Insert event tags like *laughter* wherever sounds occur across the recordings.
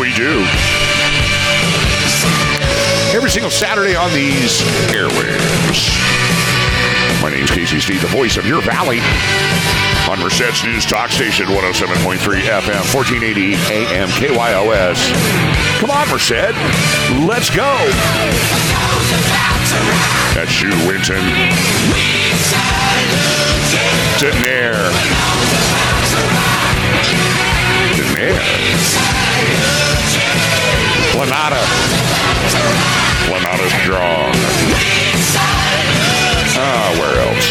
We do. Every single Saturday on these airwaves. My name's Casey Steed, the voice of your valley. On Merced's News Talk Station 107.3 FM, 1480 AM KYOS. Come on, Merced. Let's go. That's you, Winton. Denair. Denair. Planada. Planada strong. Ah, where else?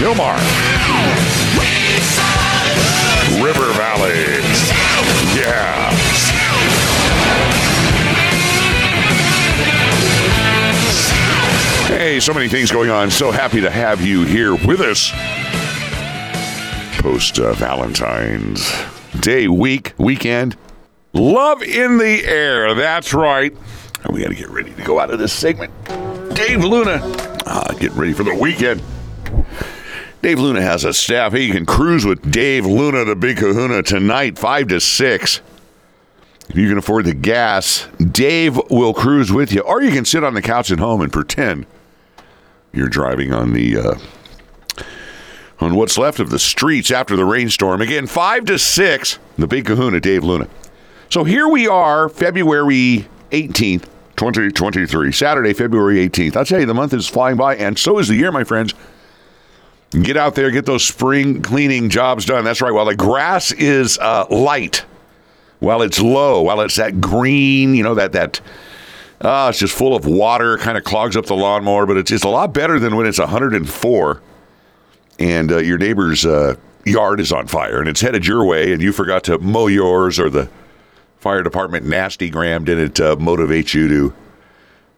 Hilmar. River Valley. Yeah. Hey, so many things going on. So happy to have you here with us. Post uh, Valentine's Day week, weekend. Love in the air. That's right. And we got to get ready to go out of this segment. Dave Luna, uh, getting ready for the weekend. Dave Luna has a staff. You can cruise with Dave Luna, the big kahuna, tonight, 5 to 6. If you can afford the gas, Dave will cruise with you. Or you can sit on the couch at home and pretend you're driving on the uh, on what's left of the streets after the rainstorm. Again, 5 to 6, the big kahuna, Dave Luna. So here we are, February 18th, 2023, Saturday, February 18th. I'll tell you, the month is flying by, and so is the year, my friends. Get out there, get those spring cleaning jobs done. That's right. While the grass is uh, light, while it's low, while it's that green, you know, that, that, uh, it's just full of water, kind of clogs up the lawnmower, but it's, it's a lot better than when it's 104 and uh, your neighbor's uh, yard is on fire and it's headed your way and you forgot to mow yours or the fire department nasty gram didn't uh, motivate you to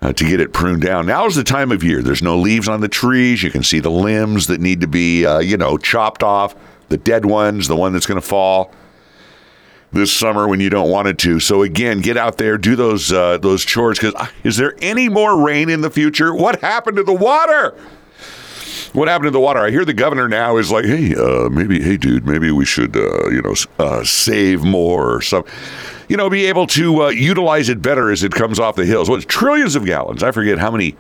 uh, to get it pruned down. Now is the time of year. There's no leaves on the trees. You can see the limbs that need to be, uh, you know, chopped off. The dead ones, the one that's going to fall this summer when you don't want it to. So again, get out there, do those uh, those chores. Because is there any more rain in the future? What happened to the water? What happened to the water? I hear the governor now is like, hey, uh, maybe, hey, dude, maybe we should, uh, you know, uh, save more or something you know, be able to uh, utilize it better as it comes off the hills. What trillions of gallons? I forget how many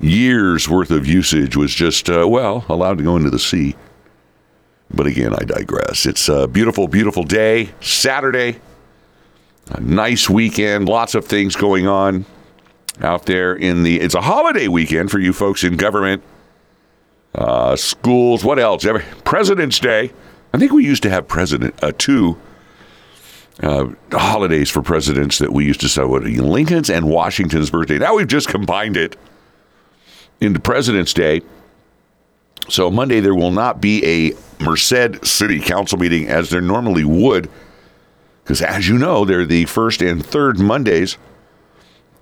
years worth of usage was just uh, well allowed to go into the sea. But again, I digress. It's a beautiful, beautiful day, Saturday. A nice weekend, lots of things going on out there in the. It's a holiday weekend for you folks in government, uh, schools. What else? Every, President's Day. I think we used to have President uh, two uh, holidays for presidents that we used to celebrate Lincoln's and Washington's birthday. Now we've just combined it into President's Day. So Monday there will not be a Merced City Council meeting as there normally would, because as you know, they're the first and third Mondays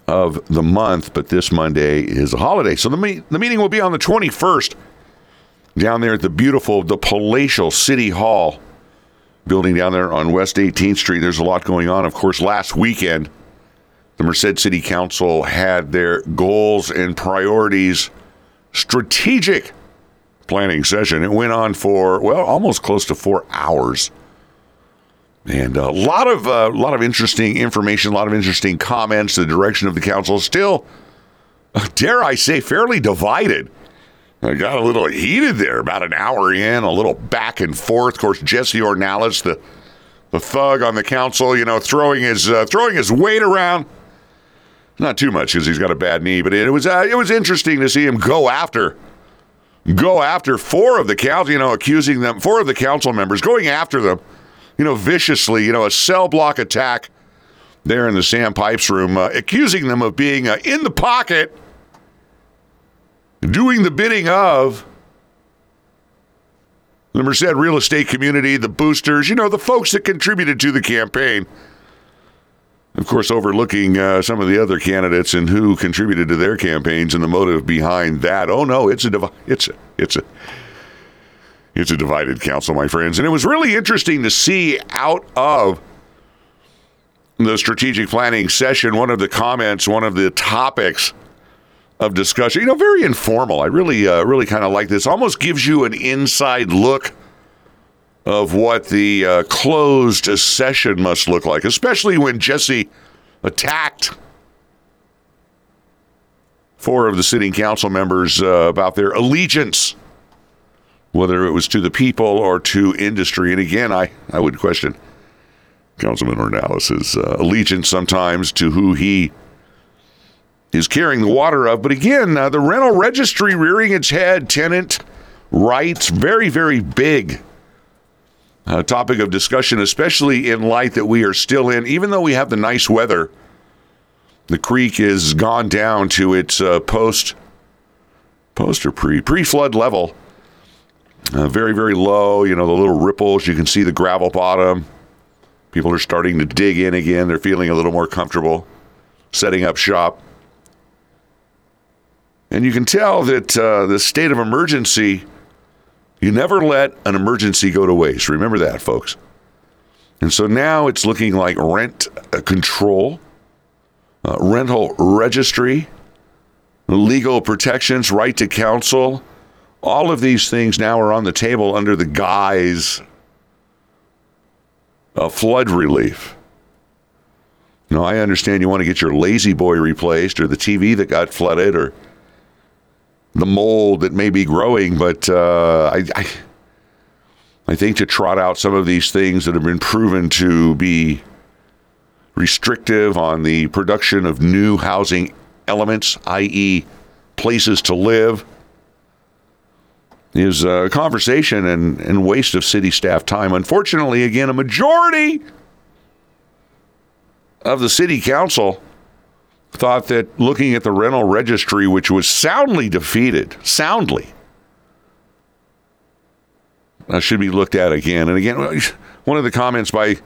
of the month, but this Monday is a holiday. So the, me- the meeting will be on the 21st down there at the beautiful, the palatial City Hall building down there on West 18th Street. There's a lot going on. Of course, last weekend, the Merced City Council had their goals and priorities strategic planning session. It went on for, well, almost close to four hours. And a lot of a uh, lot of interesting information, a lot of interesting comments. The direction of the council is still, *laughs* dare I say, fairly divided. I got a little heated there about an hour in, a little back and forth. Of course, Jesse Ornelas, the the thug on the council, you know, throwing his uh, throwing his weight around. Not too much because he's got a bad knee, but it, was uh, it was interesting to see him go after go after four of the council, you know, accusing them four of the council members going after them, you know, viciously, you know, a cell block attack there in the Sam Pipes room, uh, accusing them of being uh, in the pocket doing the bidding of the Merced real estate community, the boosters, you know, the folks that contributed to the campaign. Of course, overlooking uh, some of the other candidates and who contributed to their campaigns and the motive behind that. Oh no, it's a divi- it's a it's a it's a divided council, my friends, and it was really interesting to see out of the strategic planning session. One of the comments, one of the topics of discussion. You know, very informal. I really, uh, really kind of like this. Almost gives you an inside look of what the uh, closed session must look like, especially when Jesse attacked four of the sitting council members uh, about their allegiance, whether it was to the people or to industry. And again, I, I would question Councilman Ornelas's uh, allegiance sometimes to who he is carrying the water of. But again, uh, the rental registry rearing its head, tenant rights, very, very big uh, topic of discussion, especially in light that we are still in, even though we have the nice weather, the creek is gone down to its uh, post post or pre pre flood level. Uh, very, very low. You know, the little ripples. You can see the gravel bottom. People are starting to dig in again. They're feeling a little more comfortable setting up shop. And you can tell that uh, the state of emergency, you never let an emergency go to waste. Remember that, folks. And so now it's looking like rent uh, control, uh, rental registry, legal protections, right to counsel. All of these things now are on the table under the guise of flood relief. Now, I understand you want to get your lazy boy replaced or the TV that got flooded or the mold that may be growing, but uh, I, I, I think to trot out some of these things that have been proven to be restrictive on the production of new housing elements, i.e., places to live, is a conversation and, and waste of city staff time. Unfortunately, again, a majority of the city council thought that looking at the rental registry, which was soundly defeated, soundly, uh, should be looked at again. And again, *laughs* one of the comments by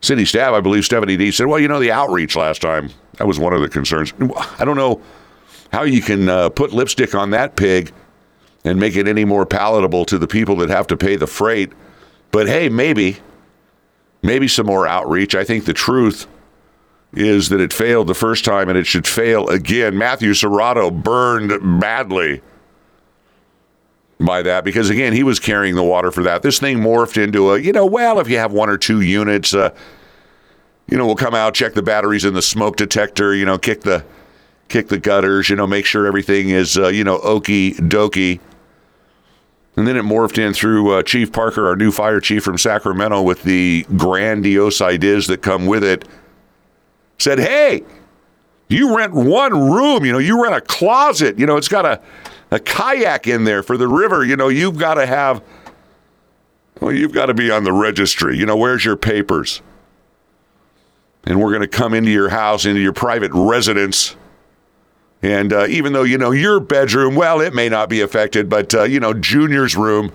city staff, I believe Stephanie D said, well, you know, the outreach last time, that was one of the concerns. I don't know how you can uh, put lipstick on that pig and make it any more palatable to the people that have to pay the freight. But hey, maybe, maybe some more outreach. I think the truth is that it failed the first time and it should fail again. Matthew Serratto burned badly by that because, again, he was carrying the water for that. This thing morphed into a, you know, well, if you have one or two units, uh, you know, we'll come out, check the batteries in the smoke detector, you know, kick the kick the gutters, you know, make sure everything is, uh, you know, okey dokey. And then it morphed in through uh, Chief Parker, our new fire chief from Sacramento, with the grandiose ideas that come with it. Said, hey, you rent one room, you know, you rent a closet, you know, it's got a, a kayak in there for the river, you know, you've got to have, well, you've got to be on the registry, you know, where's your papers? And we're going to come into your house, into your private residence and uh, even though, you know, your bedroom, well, it may not be affected, but, uh, you know, Junior's room,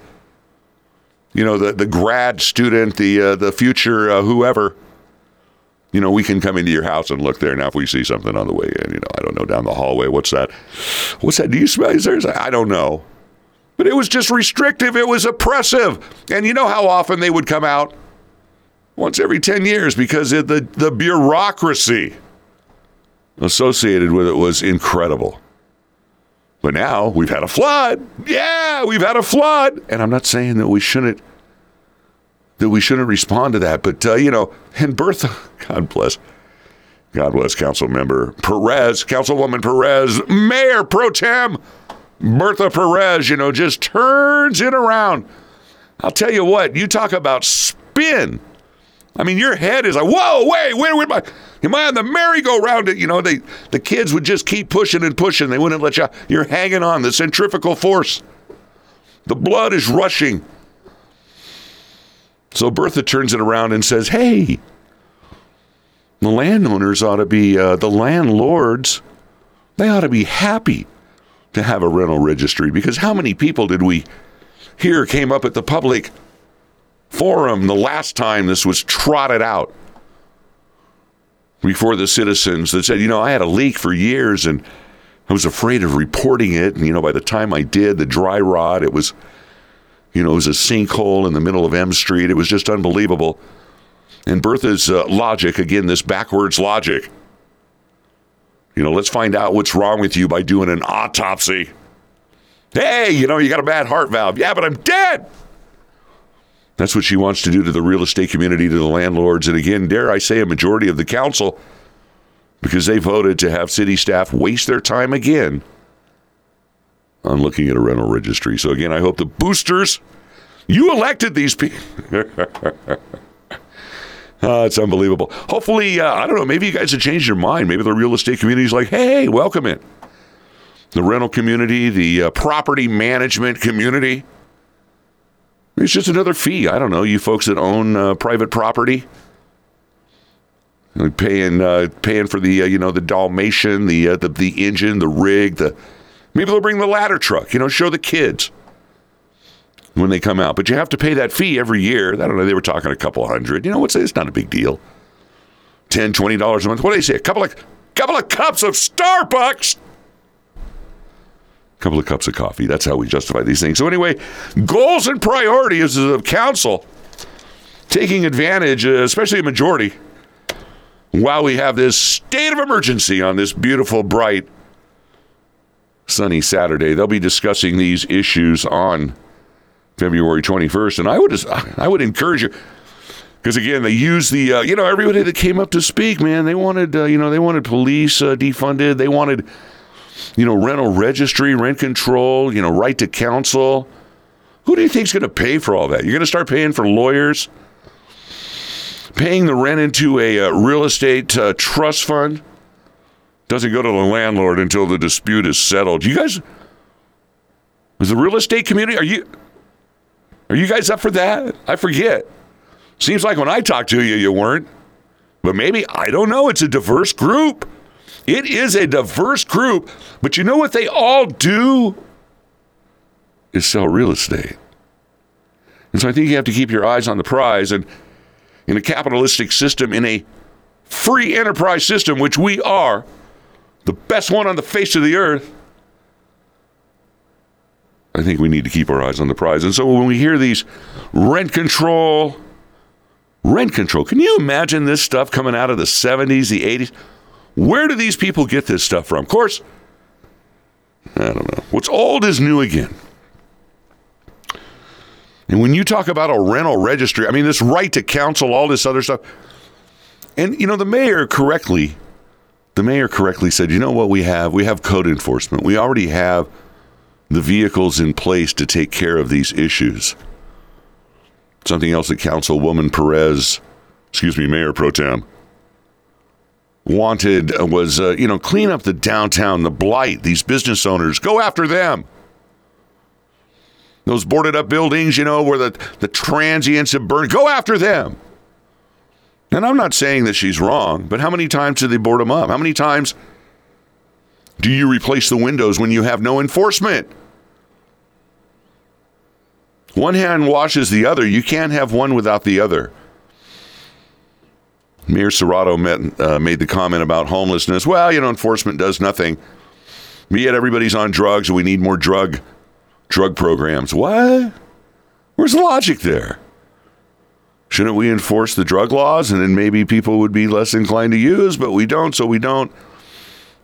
you know, the, the grad student, the, uh, the future uh, whoever, you know, we can come into your house and look there. Now, if we see something on the way in, you know, I don't know, down the hallway, what's that? What's that? Do you smell? Is there, I don't know. But it was just restrictive. It was oppressive. And you know how often they would come out? Once every 10 years because of the, the bureaucracy associated with it was incredible. But now we've had a flood. Yeah, we've had a flood. And I'm not saying that we shouldn't that we shouldn't respond to that, but uh, you know, and Bertha, *laughs* God bless, God bless Council Member Perez, Councilwoman Perez, Mayor Pro Tem Bertha Perez, you know, just turns it around. I'll tell you what, you talk about spin. I mean, your head is like, whoa, wait, where would my Am I on the merry-go-round? You know, they the kids would just keep pushing and pushing. They wouldn't let you. You're hanging on. The centrifugal force. The blood is rushing. So Bertha turns it around and says, "Hey, the landowners ought to be uh, the landlords. They ought to be happy to have a rental registry because how many people did we hear came up at the public forum the last time this was trotted out?" before the citizens that said, you know, I had a leak for years and I was afraid of reporting it. And, you know, by the time I did, the dry rot, it was, you know, it was a sinkhole in the middle of M Street. It was just unbelievable. And Bertha's uh, logic, again, this backwards logic, you know, let's find out what's wrong with you by doing an autopsy. Hey, you know, you got a bad heart valve. Yeah, but I'm dead. That's what she wants to do to the real estate community, to the landlords, and again, dare I say, a majority of the council, because they voted to have city staff waste their time again on looking at a rental registry. So again, I hope the boosters, you elected these people. *laughs* Uh, it's unbelievable. Hopefully, uh, I don't know, maybe you guys have changed your mind. Maybe the real estate community is like, hey, welcome in. The rental community, the uh, property management community. It's just another fee. I don't know. You folks that own uh, private property, paying uh, paying for the uh, you know the Dalmatian, the, the the engine, the rig, the maybe they'll bring the ladder truck. You know, show the kids when they come out. But you have to pay that fee every year. I don't know. They were talking a couple hundred. You know, what's it's not a big deal. $10, $20 a month. What do they say? A couple of couple of cups of Starbucks. A couple of cups of coffee. That's how we justify these things. So anyway, goals and priorities of council taking advantage, uh, especially a majority, while we have this state of emergency on this beautiful, bright, sunny Saturday. They'll be discussing these issues on February 21st. And I would I would encourage you because again, they use the uh, you know everybody that came up to speak, man. They wanted uh, you know they wanted police uh, defunded. They wanted you know rental registry, rent control, you know right to counsel. Who do you think's going to pay for all that? You're going to start paying for lawyers, paying the rent into a uh, real estate uh, trust fund. Doesn't go to the landlord until the dispute is settled. You guys, is the real estate community? Are you? Are you guys up for that? I forget. Seems like when I talked to you, you weren't. But maybe, I don't know. It's a diverse group. It is a diverse group. But you know what they all do? Is sell real estate. And so I think you have to keep your eyes on the prize. And in a capitalistic system, in a free enterprise system, which we are, the best one on the face of the earth, I think we need to keep our eyes on the prize. And so when we hear these rent control, rent control, can you imagine this stuff coming out of the 70s, the 80s? Where do these people get this stuff from? Of course, I don't know. What's old is new again. And when you talk about a rental registry, I mean, this right to counsel, all this other stuff. And, you know, the mayor correctly, the mayor correctly said, you know what we have? We have code enforcement. We already have the vehicles in place to take care of these issues. Something else that Councilwoman Perez, excuse me, Mayor Pro Tem, wanted was, uh, you know, clean up the downtown, the blight, these business owners, go after them. Those boarded up buildings, you know, where the, the transients have burned, go after them. And I'm not saying that she's wrong, but how many times do they board them up? How many times do you replace the windows when you have no enforcement? One hand washes the other. You can't have one without the other. Mayor Serratto met, uh, made the comment about homelessness. Well, you know, enforcement does nothing. Yet everybody's on drugs, and we need more drug drug programs. What? Where's the logic there? Shouldn't we enforce the drug laws, and then maybe people would be less inclined to use? But we don't, so we don't.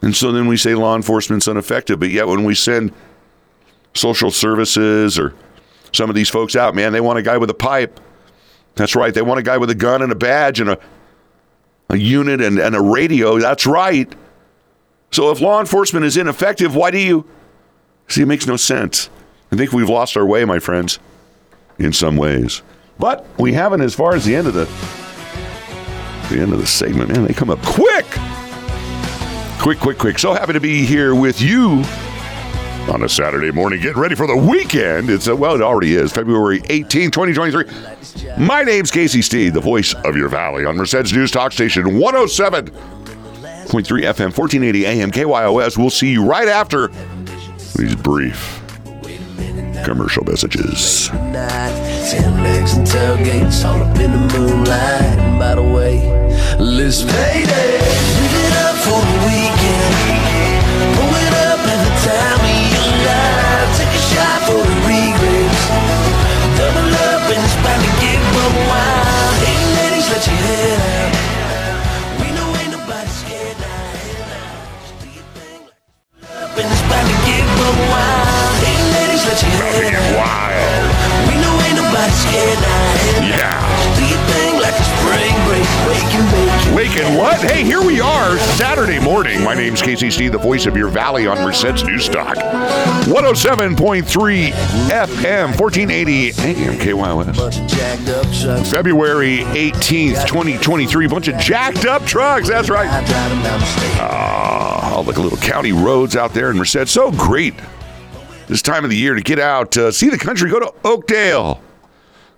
And so then we say law enforcement's ineffective. But yet when we send social services or some of these folks out, man, they want a guy with a pipe. That's right. They want a guy with a gun and a badge and a, a unit and, and a radio. That's right. So if law enforcement is ineffective, why do you see? It makes no sense. I think we've lost our way, my friends, in some ways. But we haven't as far as the end of the the end of the segment. Man, they come up quick. Quick, quick, quick. So happy to be here with you on a Saturday morning. Get ready for the weekend. It's, a, well, it already is, February 18, 2023. My name's Casey Steed, the voice of your valley on Merced's News Talk Station 107.3 FM, 1480 AM, KYOS. We'll see you right after these brief commercial messages. Sandbags and tailgates all up in the moonlight. And by the way, let's payday. Live it up for the weekend. Pull it up time. Take a shot for the regrets. Double up and to get wild. Hey ladies, let your head. We know ain't nobody scared now. Up and to get wild. Let. We know ain't nobody Everybody's scared. Yeah. Do like a spring break. Wake and bake. Waking what? Hey, here we are, Saturday morning. My name's KCC, the voice of your valley on Merced's News Stock. 107.3 FM, 1480 AM KYOS. Bunch of jacked up trucks. February 18th, 2023. Bunch of jacked up trucks. That's right. I drive them down the state. Ah, all the little county roads out there in Merced. So great this time of the year to get out, uh, see the country, go to Oakdale.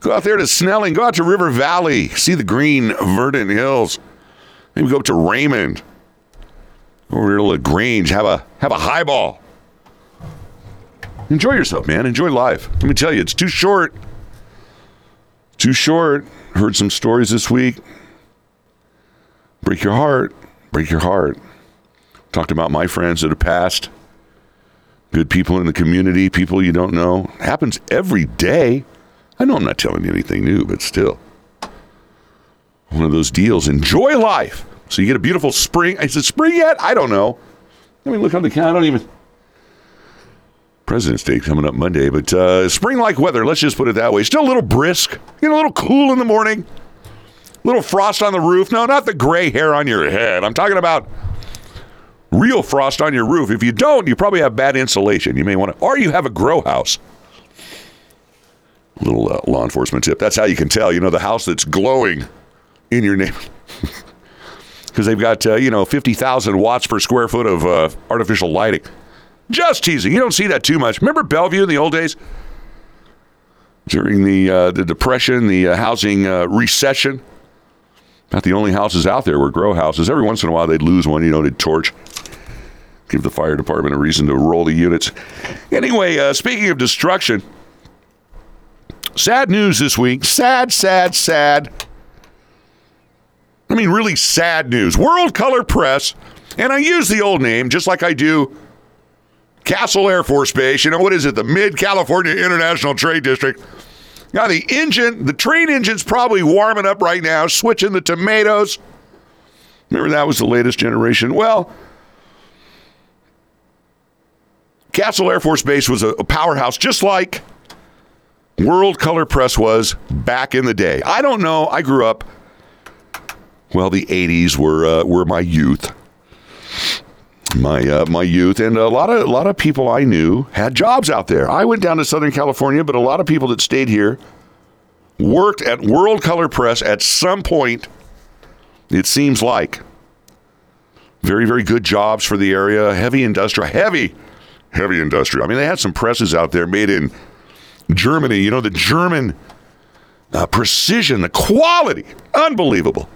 Go out there to Snelling. Go out to River Valley. See the green, verdant hills. Maybe go up to Raymond. Over here to LaGrange. Have a have a highball. Enjoy yourself, man. Enjoy life. Let me tell you, it's too short. Too short. Heard some stories this week. Break your heart. Break your heart. Talked about my friends that have passed. Good people in the community, people you don't know. happens every day. I know I'm not telling you anything new, but still. One of those deals. Enjoy life. So you get a beautiful spring. Is it spring yet? I don't know. Let me look on the calendar. I don't even. President's Day coming up Monday, but uh, spring like weather, let's just put it that way. Still a little brisk, you know, a little cool in the morning, a little frost on the roof. No, not the gray hair on your head. I'm talking about real frost on your roof. If you don't, you probably have bad insulation. You may want to, or you have a grow house. Little uh, law enforcement tip. That's how you can tell. You know, the house that's glowing in your name. *laughs* Because they've got, uh, you know, 50,000 watts per square foot of uh, artificial lighting. Just teasing. You don't see that too much. Remember Bellevue in the old days? During the uh, the depression, the uh, housing uh, recession, about the only houses out there were grow houses. Every once in a while, they'd lose one. You know, they'd torch, give the fire department a reason to roll the units. Anyway, uh, speaking of destruction, sad news this week. Sad, sad, sad. I mean, really sad news. World Color Press, and I use the old name just like I do Castle Air Force Base. You know, what is it? The Mid California International Trade District. Now, the engine, the train engine's probably warming up right now, switching the tomatoes. Remember that was the latest generation? Well, Castle Air Force Base was a, a powerhouse just like World Color Press was back in the day. I don't know. I grew up, well, the 80s were, uh, were my youth my uh, my youth, and a lot of a lot of people I knew had jobs out there. I went down to Southern California, but a lot of people that stayed here worked at World Color Press at some point. It seems like very very good jobs for the area, heavy industrial, heavy heavy industrial. I mean, they had some presses out there made in Germany. You know, the German uh, precision, the quality, unbelievable.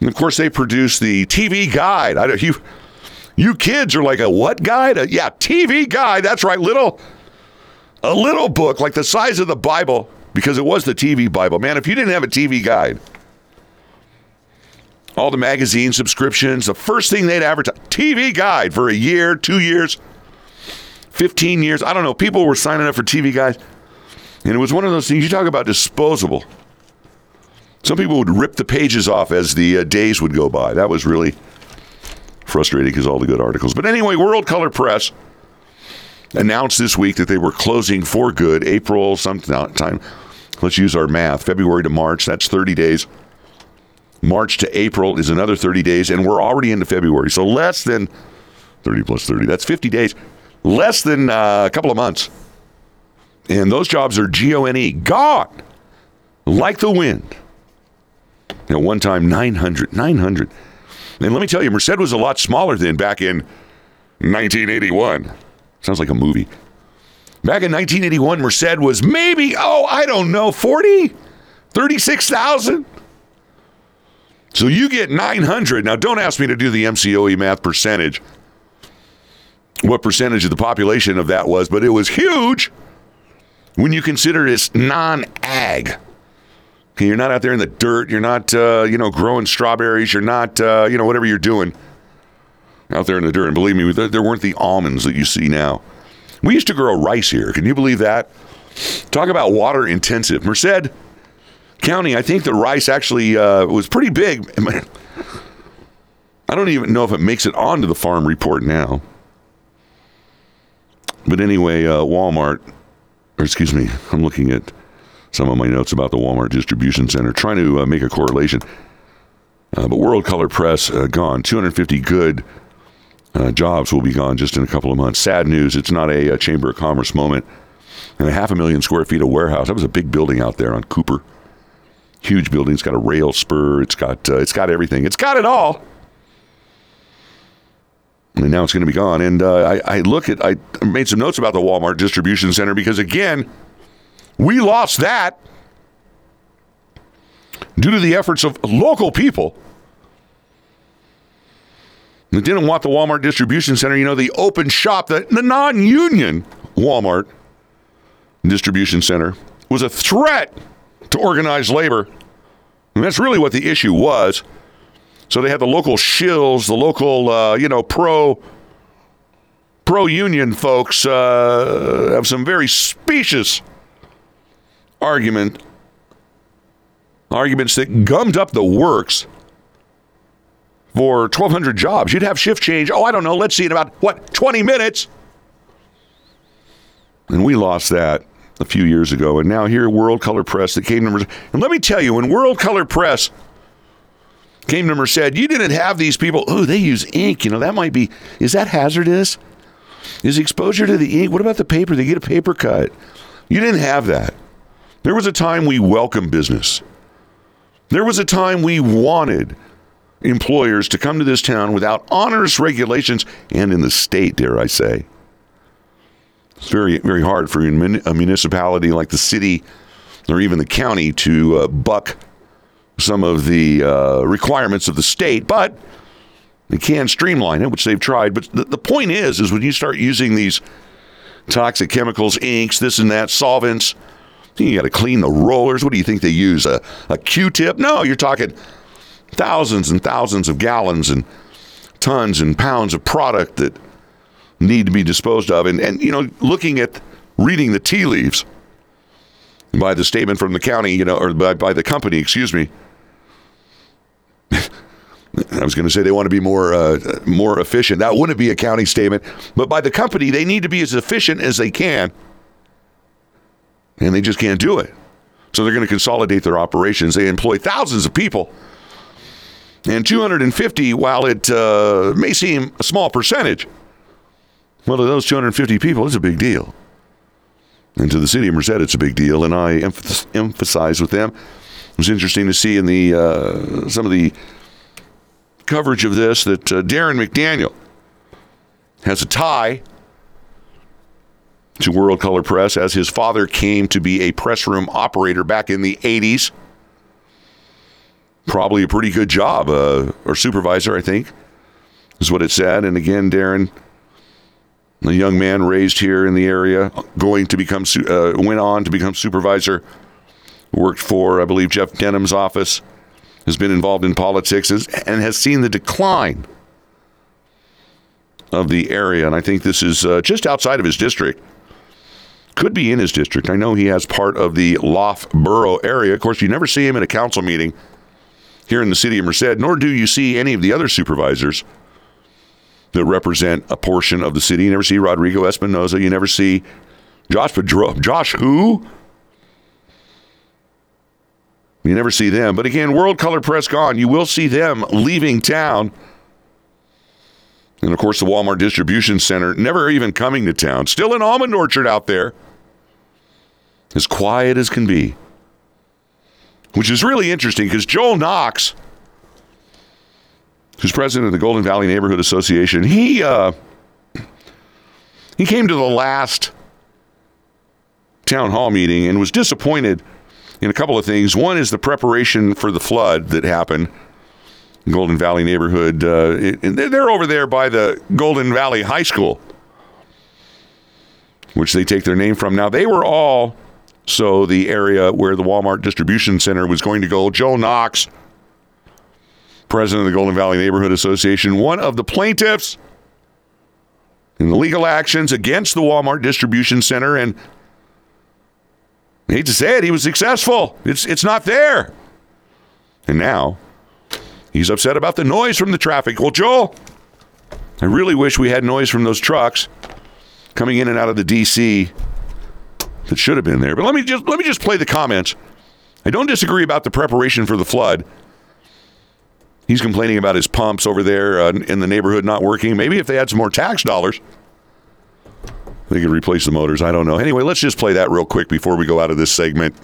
And of course, they produced the TV guide. I don't you you kids are like a what guide? A, yeah, TV guide. That's right. Little, a little book like the size of the Bible because it was the TV Bible. Man, if you didn't have a TV guide, all the magazine subscriptions, the first thing they'd advertise, TV guide for a year, two years, 15 years. I don't know. People were signing up for TV guides. And it was one of those things you talk about disposable. Some people would rip the pages off as the uh, days would go by. That was really frustrating because all the good articles. But anyway, World Color Press announced this week that they were closing for good April sometime. Let's use our math. February to March, that's 30 days. March to April is another 30 days, and we're already into February. So less than 30 plus 30, that's 50 days. Less than uh, a couple of months. And those jobs are G O N E, gone like the wind. At one time, 900, 900. And let me tell you, Merced was a lot smaller than back in 1981. Sounds like a movie. Back in 1981, Merced was maybe, oh, I don't know, 40? 36,000? So you get 900. Now, don't ask me to do the MCOE math percentage, what percentage of the population of that was, but it was huge when you consider it's non ag. Okay, you're not out there in the dirt. You're not, uh, you know, growing strawberries. You're not, uh, you know, whatever you're doing out there in the dirt. And believe me, there, there weren't the almonds that you see now. We used to grow rice here. Can you believe that? Talk about water intensive. Merced County, I think the rice actually uh, was pretty big. I don't even know if it makes it onto the farm report now. But anyway, uh, Walmart, or excuse me, *laughs* I'm looking at some of my notes about the Walmart distribution center, trying to uh, make a correlation. Uh, but World Color Press uh, gone. 250 good uh, jobs will be gone just in a couple of months. Sad news. It's not a, a Chamber of Commerce moment. And a half a million square feet of warehouse. That was a big building out there on Cooper. Huge building. It's got a rail spur. It's got uh, it's got everything. It's got it all. And now it's going to be gone. And uh, I, I look at I made some notes about the Walmart distribution center because again, we lost that due to the efforts of local people that didn't want the Walmart distribution center, you know, the open shop, the, the non union Walmart distribution center was a threat to organized labor. And that's really what the issue was. So they have the local shills, the local, uh, you know, pro pro union folks uh, have some very specious argument arguments that gummed up the works for 1,200 jobs. You'd have shift change. Oh, I don't know. Let's see in about what 20 minutes. And we lost that a few years ago. And now here, World Color Press that came numbers. And let me tell you, when World Color Press came number said you didn't have these people. Oh, they use ink. You know that might be. Is that hazardous? Is exposure to the ink? What about the paper? They get a paper cut. You didn't have that. There was a time we welcomed business. There was a time we wanted employers to come to this town without onerous regulations and in the state, dare I say. It's very, very hard for a municipality like the city or even the county to uh, buck some of the uh, requirements of the state, but they can streamline it, which they've tried. But the, the point is, is when you start using these toxic chemicals, inks, this and that, solvents, you got to clean the rollers. What do you think they use? A, a Q-tip? No, you're talking thousands and thousands of gallons and tons and pounds of product that need to be disposed of. And, and you know, looking at reading the tea leaves by the statement from the county, you know, or by, by the company, excuse me. *laughs* I was going to say they want to be more uh, more efficient. That wouldn't be a county statement, but by the company, they need to be as efficient as they can, and they just can't do it. So they're going to consolidate their operations. They employ thousands of people and 250, while it uh, may seem a small percentage, well, to those 250 people, it's a big deal. And to the city of Merced, it's a big deal. And I emph- emphasize with them. It was interesting to see in the uh, some of the coverage of this that uh, Daron McDaniel has a tie to World Color Press as his father came to be a press room operator back in the 80s probably a pretty good job, uh, or supervisor, I think, is what it said. And again, Daron, a young man raised here in the area, going to become, uh, went on to become supervisor, worked for, I believe, Jeff Denham's office, has been involved in politics, and has seen the decline of the area. And I think this is uh, just outside of his district. Could be in his district. I know he has part of the Loughborough area. Of course, you never see him in a council meeting here in the city of Merced, nor do you see any of the other supervisors that represent a portion of the city. You never see Rodrigo Espinoza. You never see Josh Pedrozo. Josh who? You never see them. But again, World Color Press gone. You will see them leaving town. And of course, the Walmart Distribution Center never even coming to town. Still an almond orchard out there. As quiet as can be which is really interesting because Joel Knox, who's president of the Golden Valley Neighborhood Association, he uh, he came to the last town hall meeting and was disappointed in a couple of things. One is the preparation for the flood that happened. Golden Valley neighborhood. Uh, they're over there by the Golden Valley High School, which they take their name from. Now, they were all so the area where the Walmart distribution center was going to go, Joe Knox, president of the Golden Valley Neighborhood Association, one of the plaintiffs in the legal actions against the Walmart distribution center and I hate to say it, he was successful. It's it's not there. And now he's upset about the noise from the traffic. Well, Joel, I really wish we had noise from those trucks coming in and out of the DC that should have been there. But let me just let me just play the comments. I don't disagree about the preparation for the flood. He's complaining about his pumps over there uh, in the neighborhood not working. Maybe if they had some more tax dollars, they could replace the motors. I don't know. Anyway, let's just play that real quick before we go out of this segment.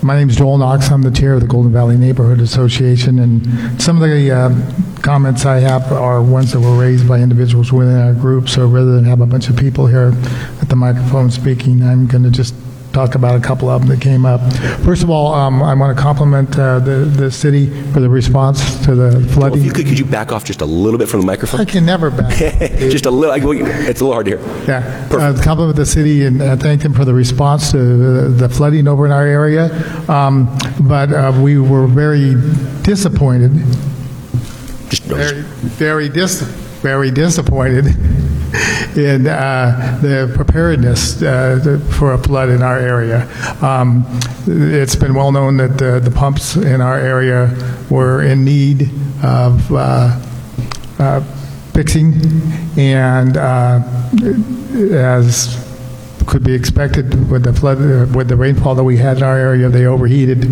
My name is Joel Knox. I'm the chair of the Golden Valley Neighborhood Association, and some of the uh, comments I have are ones that were raised by individuals within our group. So rather than have a bunch of people here at the microphone speaking, I'm going to just talk about a couple of them that came up. First of all, um, I want to compliment uh, the the city for the response to the flooding. If you could, could you back off just a little bit from the microphone? I microphone? can never back. *laughs* just a little. I- well, It's a little hard to hear. Yeah, uh, compliment the city and uh, thank them for the response to the, the flooding over in our area. Um, but uh, we were very disappointed, Just very, very dis, very disappointed in uh, the preparedness uh, for a flood in our area. Um, it's been well known that the, the pumps in our area were in need of. Uh, uh, fixing, and uh, as could be expected with the flood, uh, with the rainfall that we had in our area, they overheated,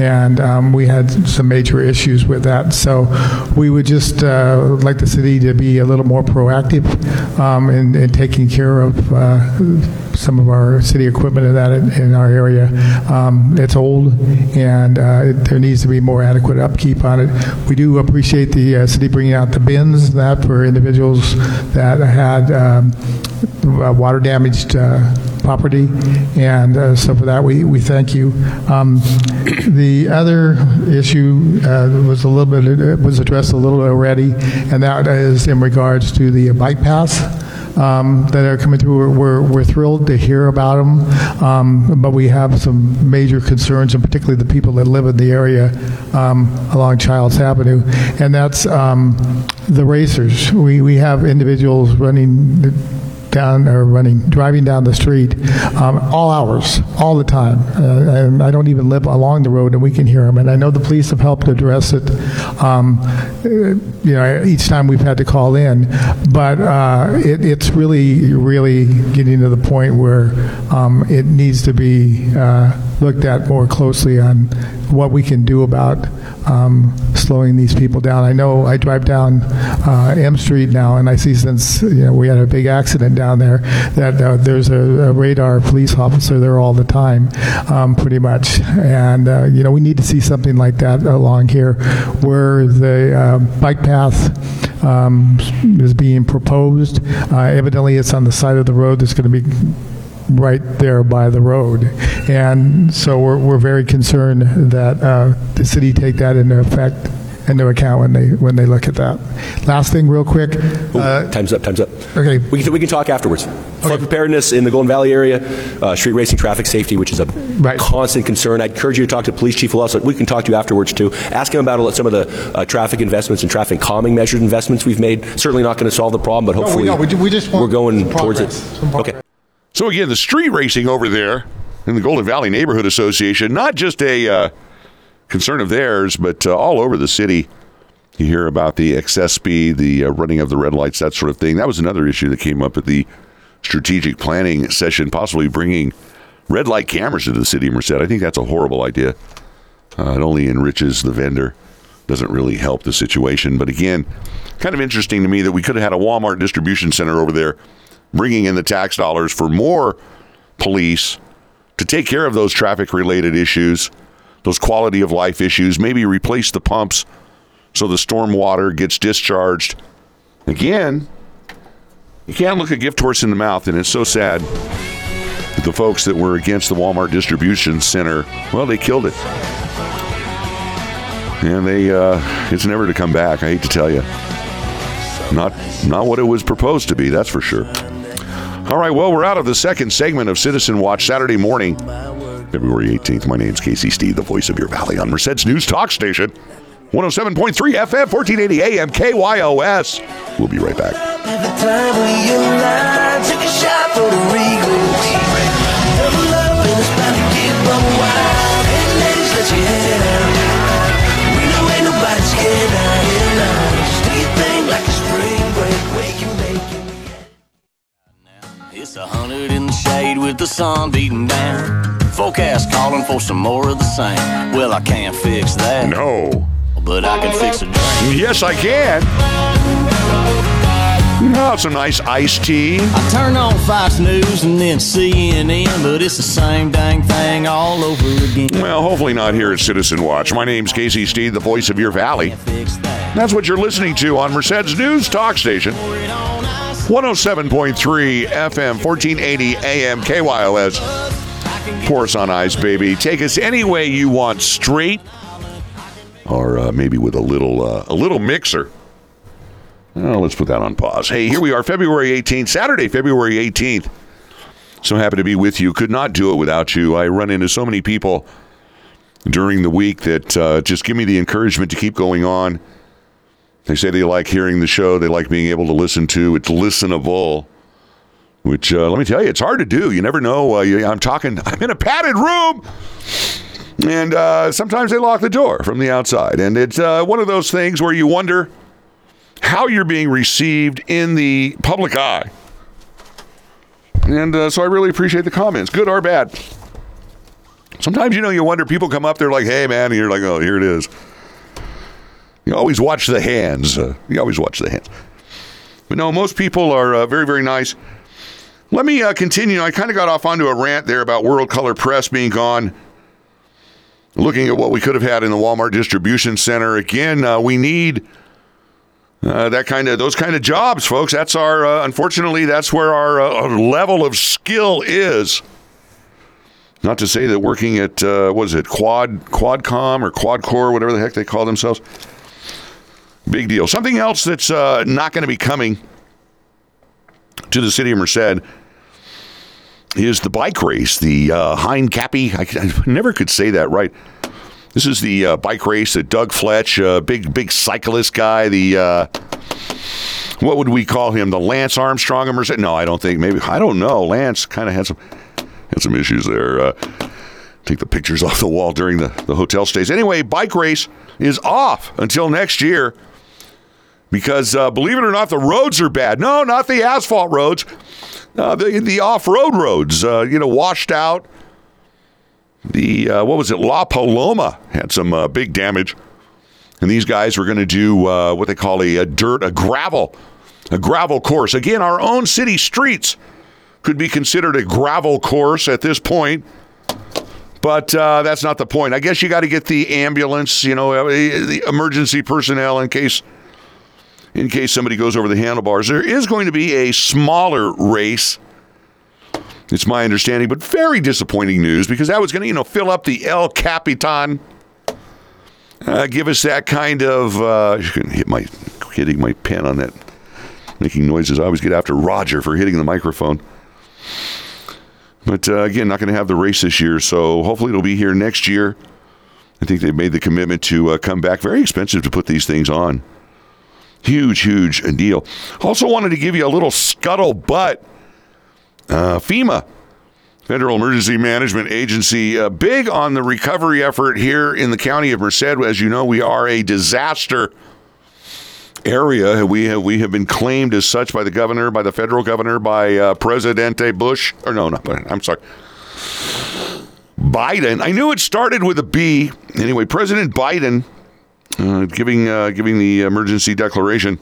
and um, we had some major issues with that. So we would just uh, like the city to be a little more proactive um, in, in taking care of uh, some of our city equipment in that in our area. Um, it's old, and uh, it, there needs to be more adequate upkeep on it. We do appreciate the uh, city bringing out the bins that for individuals that had um, uh, water damaged uh, property, and uh, so for that we, we thank you. Um, the other issue uh, was a little bit it was addressed a little already, and that is in regards to the bike paths um, that are coming through. We're, we're, thrilled to hear about them, um, but we have some major concerns, and particularly the people that live in the area um, along Childs Avenue, and that's um, the racers. We, we have individuals running down or running, driving down the street, um, all hours, all the time. Uh, and I don't even live along the road, and we can hear them. And I know the police have helped address it. Um, you know, each time we've had to call in, but uh, it, it's really, really getting to the point where um, it needs to be uh, looked at more closely on what we can do about um, slowing these people down. I know I drive down uh, M Street now, and I see since you know we had a big accident down there that uh, there's a, a radar police officer there all the time, um, pretty much. And uh, you know we need to see something like that along here, where the uh, bike path um, is being proposed. Uh, evidently, it's on the side of the road that's going to be right there by the road. And so we're, we're very concerned that uh, the city take that into effect, into account when they, when they look at that. Last thing, real quick. Uh, time's up. Time's up. Okay. We can, we can talk afterwards. Flood preparedness in the Golden Valley area, uh, street racing, traffic safety, which is a Right. constant concern. I'd encourage you to talk to Police Chief Willis. We can talk to you afterwards too. Ask him about some of the uh, traffic investments and traffic calming measures investments we've made. Certainly not going to solve the problem, but hopefully no, we ju- we just want we're going some towards it. some Okay. So again, the street racing over there in the Golden Valley Neighborhood Association, not just a uh, concern of theirs, but uh, all over the city. You hear about the excess speed, the uh, running of the red lights, that sort of thing. That was another issue that came up at the strategic planning session, possibly bringing red light cameras into the city of Merced. I think that's a horrible idea. Uh, it only enriches the vendor, doesn't really help the situation. But again, kind of interesting to me that we could have had a Walmart distribution center over there bringing in the tax dollars for more police to take care of those traffic related issues, those quality of life issues, maybe replace the pumps so the storm water gets discharged. Again, you can't look a gift horse in the mouth, and it's so sad the folks that were against the Walmart distribution center, well, they killed it. And they, uh, it's never to come back. I hate to tell you. Not, not what it was proposed to be. That's for sure. All right, well, we're out of the second segment of Citizen Watch Saturday morning, February 18th. My name's Casey Steed, the voice of your valley on Merced's News Talk Station, 107.3 FM, 1480 AM, KYOS. We'll be right back. Every time we align, took a shot for the Regal. Double up in the spot to get bum wild. Hey, ladies, let your head out. We know ain't nobody scared out here now. Just do your thing like a spring break, wake and bake. It's a hundred in the shade with the sun beating down. Forecast calling for some more of the same. Well, I can't fix that, No. but I can fix a drink. Yes, I can. Oh, some nice iced tea. I turn on Fox News and then CNN, but it's the same dang thing all over again. Well, hopefully not here at Citizen Watch. My name's Casey Steed, the voice of your valley. Can't fix that. That's what you're listening to on Merced's News Talk Station. 107.3 FM, 1480 AM, KYOS. Pour us on ice, baby. Take us any way you want, straight, or uh, maybe with a little uh, a little mixer. Oh, let's put that on pause. Hey, here we are, February 18th, Saturday, February 18th. So happy to be with you. Could not do it without you. I run into so many people during the week that uh, just give me the encouragement to keep going on. They say they like hearing the show. They like being able to listen to. It's listenable. Which uh, let me tell you, it's hard to do. You never know. Uh, you, I'm talking. I'm in a padded room, and uh, sometimes they lock the door from the outside, and it's uh, one of those things where you wonder how you're being received in the public eye. And uh, so I really appreciate the comments, good or bad. Sometimes you know you wonder. People come up, they're like, "Hey, man," and you're like, "Oh, here it is." You always watch the hands. Uh, you always watch the hands. But no, most people are very, very nice. Let me uh, continue. I kind of got off onto a rant there about World Color Press being gone. Looking at what we could have had in the Walmart distribution center again, uh, we need uh, that kind of those kind of jobs, folks. That's our uh, unfortunately that's where our, uh, our level of skill is. Not to say that working at uh, what is it, Quad Quadcom or Quadcore, whatever the heck they call themselves. Big deal. Something else that's not going to be coming to the city of Merced is the bike race, the uh, Hincapie. I, I never could say that right. This is the uh, bike race that Doug Fletch, uh, big big cyclist guy, the uh, what would we call him? The Lance Armstrong of Merced? No, I don't think. Maybe I don't know. Lance kind of had some had some issues there. Uh, take the pictures *laughs* off the wall during the, the hotel stays. Anyway, bike race is off until next year because uh, believe it or not, the roads are bad. No, not the asphalt roads, uh, the the off road roads. Uh, you know, washed out. The uh, what was it? La Paloma had some uh, big damage, and these guys were going to do what they call a, a dirt, a gravel, a gravel course. Again, our own city streets could be considered a gravel course at this point. But uh, that's not the point. I guess you got to get the ambulance, you know, the emergency personnel in case in case somebody goes over the handlebars. There is going to be a smaller race. It's my understanding, but very disappointing news because that was going to, you know, fill up the El Capitan. Uh, give us that kind of. Uh, hit my hitting my pen on that, making noises. I always get after Roger for hitting the microphone. But uh, again, not going to have the race this year, so hopefully it'll be here next year. I think they've made the commitment to uh, come back. Very expensive to put these things on. Huge, huge deal. Also wanted to give you a little scuttlebutt. Uh, FEMA, Federal Emergency Management Agency, uh, big on the recovery effort here in the county of Merced. As you know, we are a disaster area. We have we have been claimed as such by the governor, by the federal governor, by uh, Presidente Bush. Or no, no, I'm sorry. Biden. I knew it started with a B. Anyway, President Biden uh, giving uh, giving the emergency declaration,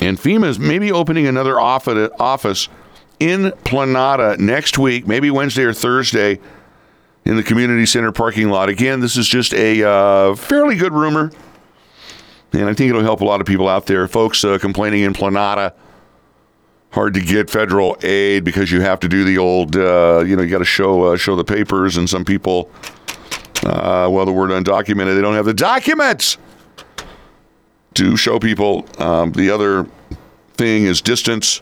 and FEMA is maybe opening another office in Planada next week, maybe Wednesday or Thursday, in the community center parking lot. Again, this is just a uh, fairly good rumor, and I think it'll help a lot of people out there. Folks uh, complaining in Planada. Hard to get federal aid because you have to do the old, uh, you know, you got to show uh, show the papers, and some people uh, well, the word undocumented, they don't have the documents to show people. Um, the other thing is distance,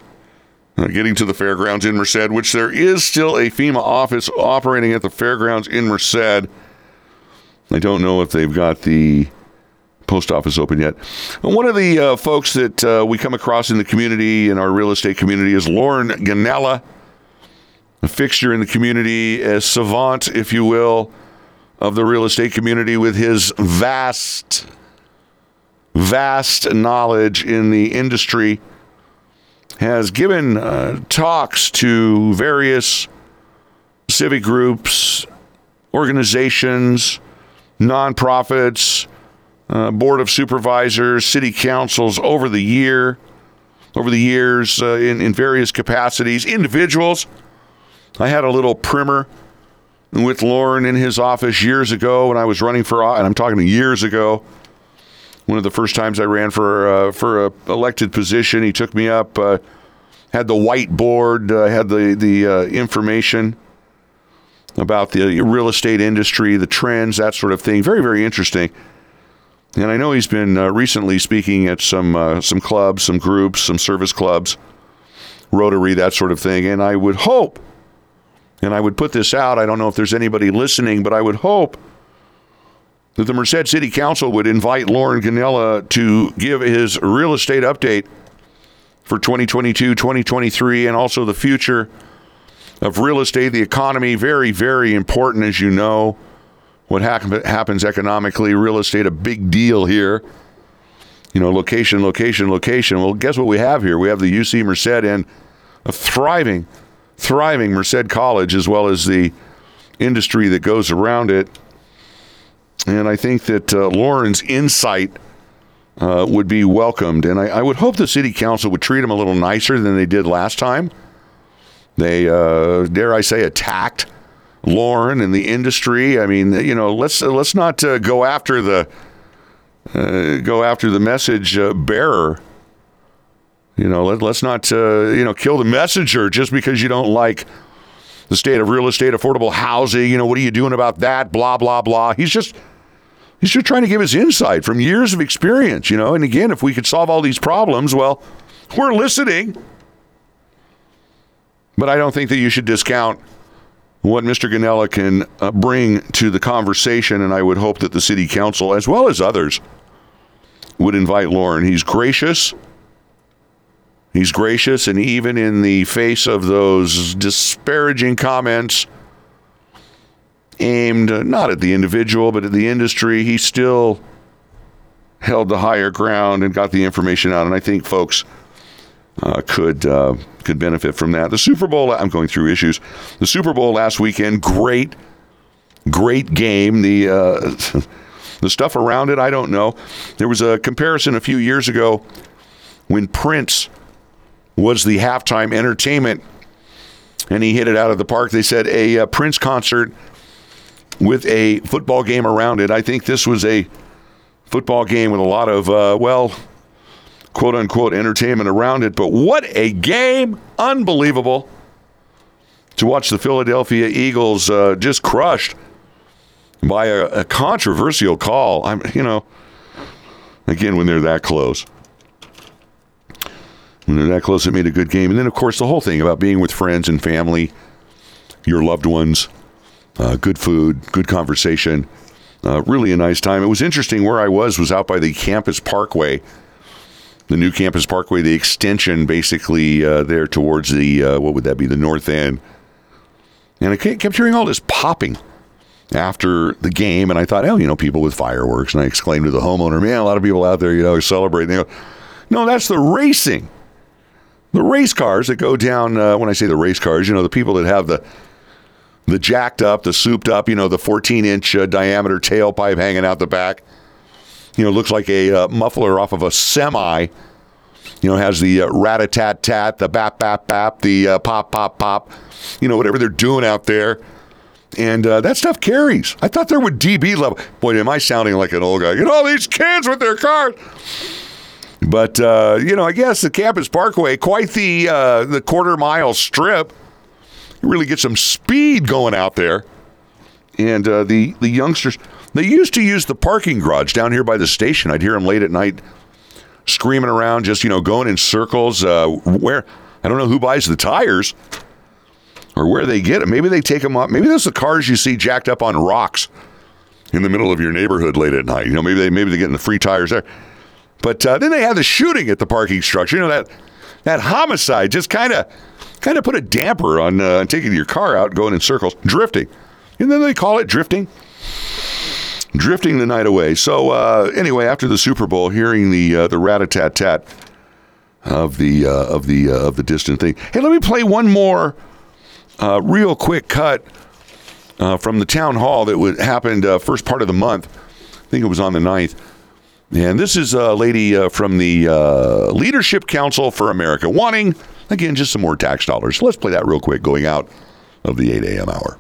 uh, getting to the fairgrounds in Merced, which there is still a FEMA office operating at the fairgrounds in Merced. I don't know if they've got the post office open yet. And one of the uh, folks that uh, we come across in the community, in our real estate community, is Lauren Ganella, a fixture in the community, a savant, if you will of the real estate community with his vast, vast knowledge in the industry. has given uh, talks to various civic groups, organizations, nonprofits, uh, board of supervisors, city councils over the year, over the years uh, in, in various capacities, individuals. I had a little primer with Lauren in his office years ago when I was running for, and I'm talking years ago. One of the first times I ran for uh, for a elected position, he took me up, uh, had the whiteboard, uh, had the the uh, information about the real estate industry, the trends, that sort of thing. Very very interesting. And I know he's been uh, recently speaking at some uh, some clubs, some groups, some service clubs, Rotary, that sort of thing. And I would hope, and I would put this out. I don't know if there's anybody listening, but I would hope that the Merced City Council would invite Lauren Ganella to give his real estate update for 2022, 2023, and also the future of real estate, the economy. Very, very important, as you know what happen, happens economically. Real estate, a big deal here. You know, location, location, location. Well, guess what we have here? We have the UC Merced and a thriving, thriving Merced College, as well as the industry that goes around it. And I think that uh, Lauren's insight uh, would be welcomed. And I, I, would hope the city council would treat him a little nicer than they did last time. They, uh, dare I say, attacked Lauren and the industry. I mean, you know, let's let's not uh, go after the uh, go after the message uh, bearer. You know, let, let's not you know kill the messenger just because you don't like the state of real estate, affordable housing. You know, what are you doing about that? Blah blah blah. He's just he's just trying to give his insight from years of experience. You know, and again, if we could solve all these problems, well, we're listening. But I don't think that you should discount what Mr. Ganella can uh, bring to the conversation, and I would hope that the city council, as well as others, would invite Lauren. He's gracious. He's gracious, and even in the face of those disparaging comments aimed not at the individual, but at the industry, he still held the higher ground and got the information out. And I think folks uh, could uh, could benefit from that. The Super Bowl. I'm going through issues. The Super Bowl last weekend. Great, great game. The uh, *laughs* the stuff around it. I don't know. There was a comparison a few years ago when Prince was the halftime entertainment, and he hit it out of the park. They said a, uh, Prince concert with a football game around it. I think this was a football game with a lot of uh, well quote unquote entertainment around it. But what a game! Unbelievable to watch the Philadelphia Eagles uh, just crushed by a, a, controversial call. I'm, you know, again, when they're that close. They're that close, it made a good game. And then, of course, the whole thing about being with friends and family, your loved ones, uh, good food, good conversation, uh, really a nice time. It was interesting where I was, was out by the campus parkway the new campus parkway, the extension basically uh, there towards the, uh, what would that be, the north end. And I kept hearing all this popping after the game. And I thought, oh, you know, people with fireworks. And I exclaimed to the homeowner, man, a lot of people out there, you know, are celebrating. They go, no, that's the racing. The race cars that go down, uh, when I say the race cars, you know, the people that have the, the jacked up, the souped up, you know, the 14 inch uh, diameter tailpipe hanging out the back you know, looks like a uh, muffler off of a semi. You know, has the uh, rat a tat tat, the bap bap bap, the uh, pop pop pop, you know, whatever they're doing out there. And uh, that stuff carries. I thought there would DB level. Boy, am I sounding like an old guy? Get all these kids with their cars. But uh, you know, I guess the Campus Parkway, quite the uh, the quarter mile strip. You really get some speed going out there, and uh, the the youngsters. They used to use the parking garage down here by the station. I'd hear them late at night screaming around, just, you know, going in circles. Uh, where, I don't know who buys the tires or where they get it. Maybe they take them up. Maybe those are the cars you see jacked up on rocks in the middle of your neighborhood late at night. You know, maybe they maybe they're getting the free tires there. But uh, then they had the shooting at the parking structure. You know that that homicide just kind of kind of put a damper on uh, taking your car out, going in circles, drifting, and then they call it drifting drifting the night away. So uh, anyway, after the Super Bowl, hearing the uh, the rat a tat tat of the uh, of the uh, of the distant thing. Hey, let me play one more uh, real quick cut from the town hall that happened first part of the month. I think it was on the 9th. And this is a lady uh, from the uh, Leadership Council for America wanting, again, just some more tax dollars. Let's play that real quick going out of the 8 a.m. hour.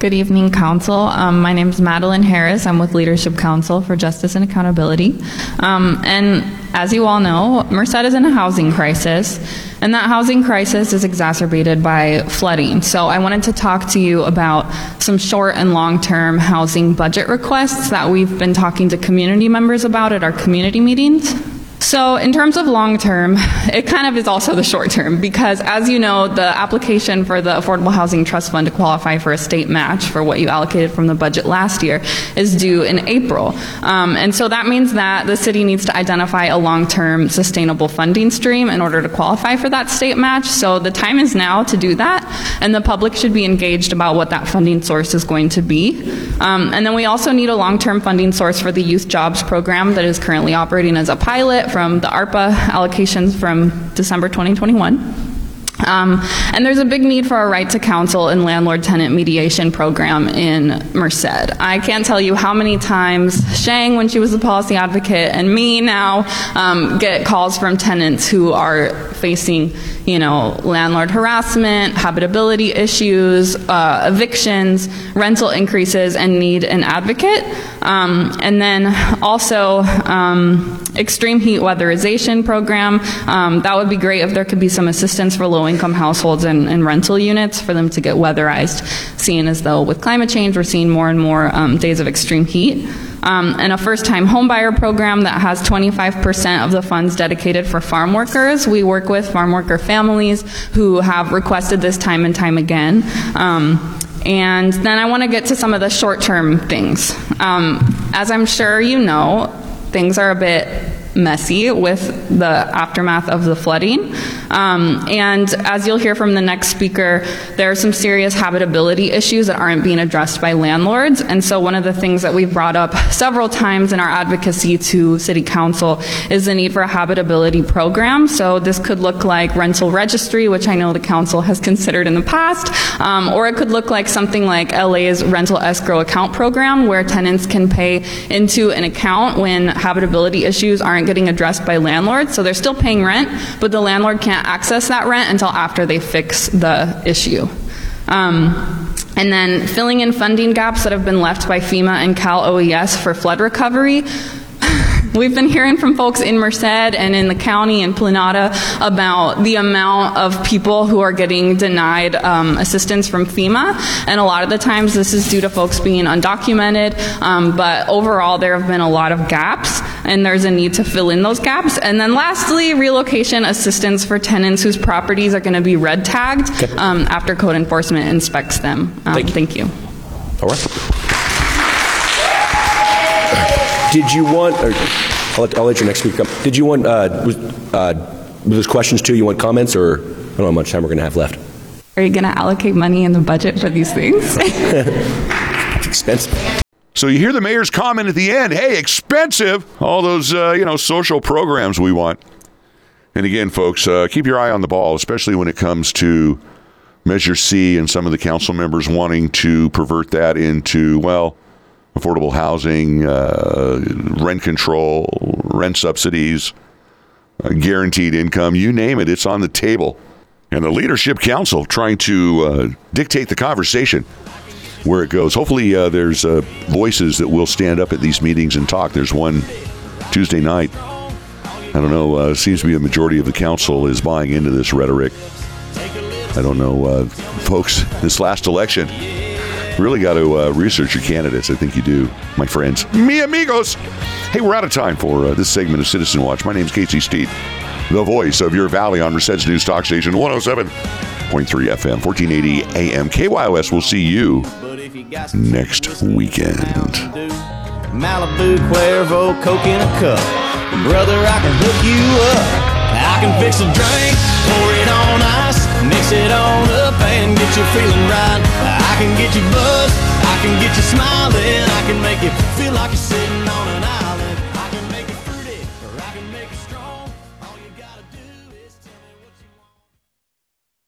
Good evening, Council. Um, my name is Madeline Harris. I'm with Leadership Council for Justice and Accountability. Um, and as you all know, Merced is in a housing crisis, and that housing crisis is exacerbated by flooding. So I wanted to talk to you about some short and long-term housing budget requests that we've been talking to community members about at our community meetings. So, in terms of long term, it kind of is also the short term because, as you know, the application for the Affordable Housing Trust Fund to qualify for a state match for what you allocated from the budget last year is due in April. Um, and so that means that the city needs to identify a long term sustainable funding stream in order to qualify for that state match. So, the time is now to do that, and the public should be engaged about what that funding source is going to be. Um, and then we also need a long term funding source for the Youth Jobs Program that is currently operating as a pilot from the ARPA allocations from December 2021. Um, and there's a big need for a right to counsel and landlord tenant mediation program in Merced. I can't tell you how many times Shang, when she was a policy advocate, and me now um, get calls from tenants who are facing, you know, landlord harassment, habitability issues, uh, evictions, rental increases, and need an advocate. Um, and then also um, extreme heat weatherization program. Um, that would be great if there could be some assistance for low-income households and, and rental units for them to get weatherized, seeing as though with climate change we're seeing more and more um, days of extreme heat. Um, and a first-time homebuyer program that has 25% of the funds dedicated for farm workers. We work with farm worker families who have requested this time and time again. Um, and then I want to get to some of the short term things. Um, as I'm sure you know, things are a bit messy with the aftermath of the flooding. Um, and as you'll hear from the next speaker, there are some serious habitability issues that aren't being addressed by landlords. And so, one of the things that we've brought up several times in our advocacy to City Council is the need for a habitability program. So, this could look like rental registry, which I know the Council has considered in the past, um, or it could look like something like LA's rental escrow account program, where tenants can pay into an account when habitability issues aren't getting addressed by landlords. So, they're still paying rent, but the landlord can't access that rent until after they fix the issue. Um, and then filling in funding gaps that have been left by FEMA and Cal OES for flood recovery. We've been hearing from folks in Merced and in the county and Planada about the amount of people who are getting denied um, assistance from FEMA. And a lot of the times this is due to folks being undocumented. Um, but overall, there have been a lot of gaps, and there's a need to fill in those gaps. And then lastly, relocation assistance for tenants whose properties are going to be red tagged um, after code enforcement inspects them. Um, Thank you. thank you. All right. Did you want, or I'll let, I'll let your next speaker come. Did you want, uh, was, uh, were those questions too? You want comments or, I don't know how much time we're going to have left. Are you going to allocate money in the budget for these things? *laughs* *laughs* It's expensive. So you hear the mayor's comment at the end. Hey, expensive. All those uh, you know social programs we want. And again, folks, uh, keep your eye on the ball, especially when it comes to Measure C and some of the council members wanting to pervert that into well, affordable housing, uh, rent control, rent subsidies, uh, guaranteed income. You name it, it's on the table. And the leadership council trying to uh, dictate the conversation where it goes. Hopefully, uh, there's uh, voices that will stand up at these meetings and talk. There's one Tuesday night. I don't know. Uh, seems to be a majority of the council is buying into this rhetoric. I don't know, folks. This last election, really got to uh, research your candidates. I think you do, my friends. Mi amigos. Hey, we're out of time for uh, this segment of Citizen Watch. My name's Casey Steed, the voice of your valley on Merced's News Talk Station 107.3 FM, 1480 AM. KYOS will see you next weekend. Malibu, Cuervo, Coke in a cup. Brother, I can hook you up. I can fix a drink, pour it on ice, mix it on up and get you feeling right. I can get you buzzed, I can get you smiling, I can make you feel like you're sitting on.